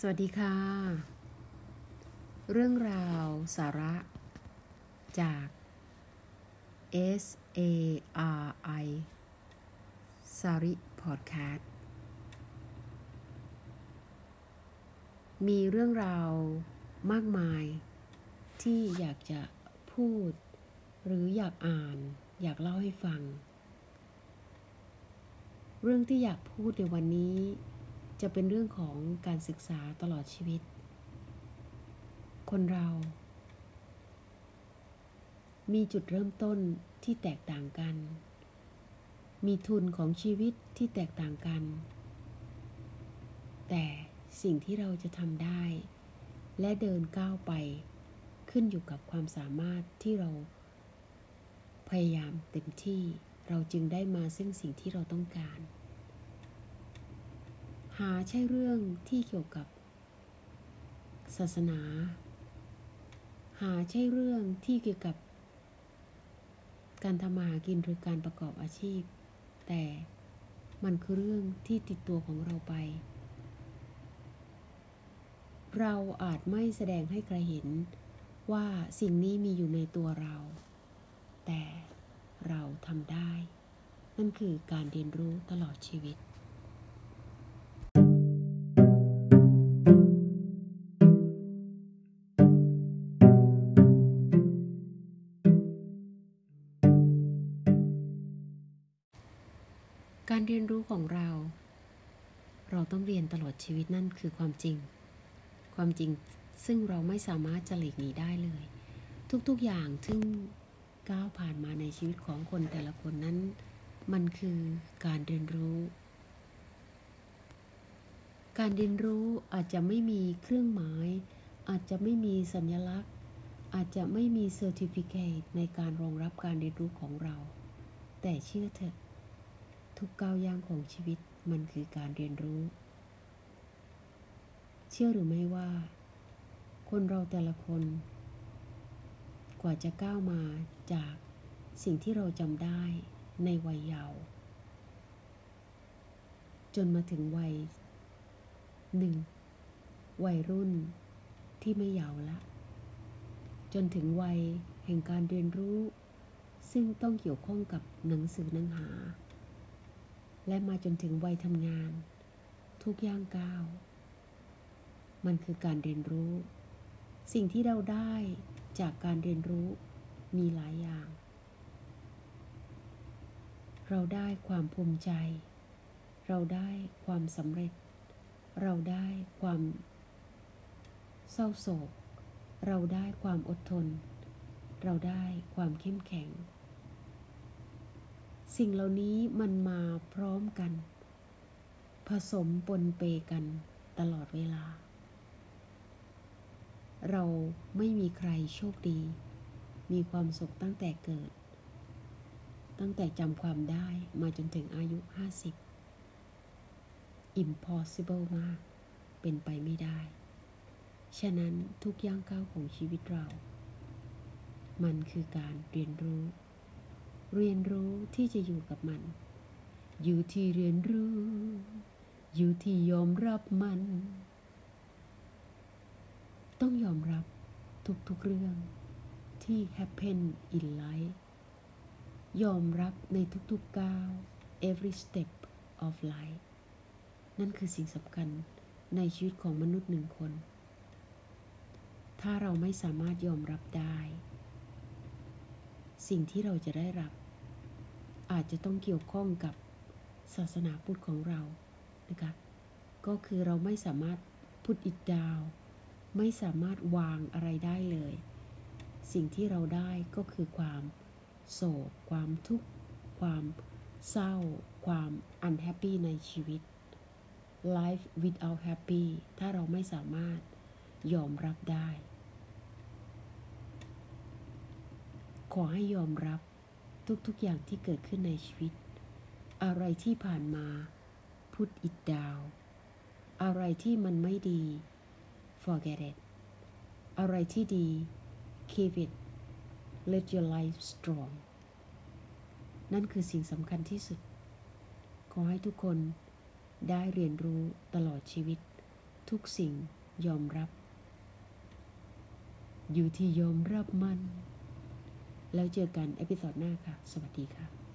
สวัสดีค่ะ เรื่องราวสาระจาก S A R I สาริพอดแคสต์มีเรื่องราวมากมาย ที่อยากจะพูด หรืออยากอ่านอยากเล่าให้ฟัง เรื่องที่อยากพูดในวันนี้ จะเป็นเรื่องของการศึกษาตลอดชีวิต คนเรา มีจุดเริ่มต้นที่แตกต่างกัน มีทุนของชีวิตที่แตกต่างกัน แต่สิ่งที่เราจะทำได้ และเดินก้าวไปขึ้นอยู่กับความสามารถที่เรา พยายามเต็มที่เราจึงได้มาซึ่งสิ่งที่เราต้องการ หาใช่เรื่องที่เกี่ยวกับ ศาสนา หาใช่เรื่องที่เกี่ยวกับ การทำมาหากินหรือการประกอบอาชีพ แต่มันคือเรื่องที่ติดตัวของเราไป เราอาจไม่แสดงให้ใครเห็นว่าสิ่งนี้มีอยู่ในตัวเรา แต่เราทำได้ นั่นคือการเรียนรู้ตลอดชีวิต การเรียนรู้ของเรา เราต้องเรียนตลอดชีวิตนั่นคือความจริง ความจริงซึ่งเราไม่สามารถจะหลีกหนีได้เลย ทุกๆอย่างซึ่งก้าวผ่านมาในชีวิตของคนแต่ละคนนั้น มันคือการเรียนรู้ การเรียนรู้อาจจะไม่มีเครื่องหมาย อาจจะไม่มีสัญลักษณ์ อาจจะไม่มีเซอร์ติฟิเคตในการรองรับการเรียนรู้ของเรา แต่เชื่อเถอะ ทุกก้าวย่างของชีวิตมันคือการเรียนรู้ เชื่อหรือไม่ว่า คนเราแต่ละคน กว่าจะก้าวมาจากสิ่งที่เราจำได้ในวัยเยาว์จนมาถึงวัยหนึ่งวัยรุ่นที่ไม่เยาว์ละ จนถึงวัยแห่งการเรียนรู้ ซึ่งต้องเกี่ยวข้องกับหนังสือหนังหา และมาจนถึงวัยทำงาน ทุกย่างก้าว มันคือการเรียนรู้ สิ่งที่เราได้จากการเรียนรู้มีหลายอย่าง เราได้ความภูมิใจ เราได้ความสำเร็จ เราได้ความเศร้าโศก เราได้ความอดทน เราได้ความเข้มแข็ง สิ่งเหล่านี้มันมาพร้อมกัน ผสมปนเปกันตลอดเวลา เราไม่มีใครโชคดี มีความสุขตั้งแต่เกิด ตั้งแต่จำความได้มาจนถึงอายุ 50 impossible มาก เป็นไปไม่ได้ ฉะนั้นทุกย่างก้าวของชีวิตเรา มันคือการเรียนรู้ เรียนรู้ที่จะอยู่กับมัน อยู่ที่เรียนรู้ อยู่ที่ยอมรับมัน ต้องยอมรับทุกๆเรื่องที่ happen in life ยอมรับในทุกๆก้าว every step of life นั่นคือสิ่งสำคัญในชีวิตของมนุษย์หนึ่งคน ถ้าเราไม่สามารถยอมรับได้ สิ่งที่เราจะได้รับ อาจจะต้องเกี่ยวข้องกับศาสนาพุทธของเรานะคะก็คือเราไม่สามารถพุทธอิดดาว ไม่สามารถวางอะไรได้เลย สิ่งที่เราได้ก็คือความโศก ความทุกข์ ความเศร้า ความ unhappy ในชีวิต life without happy ถ้าเราไม่สามารถยอมรับได้ ขอให้ยอมรับ ทุกๆอย่างที่เกิดขึ้นในชีวิต อะไรที่ผ่านมาพุทอิดดาวอะไรที่มันไม่ดี forget it อะไรที่ดี keep it let your life strong นั่นคือสิ่งสำคัญที่สุด ขอให้ทุกคนได้เรียนรู้ตลอดชีวิต ทุกสิ่งยอมรับ อยู่ที่ยอมรับมัน แล้วเจอกัน episode หน้าค่ะ สวัสดีค่ะ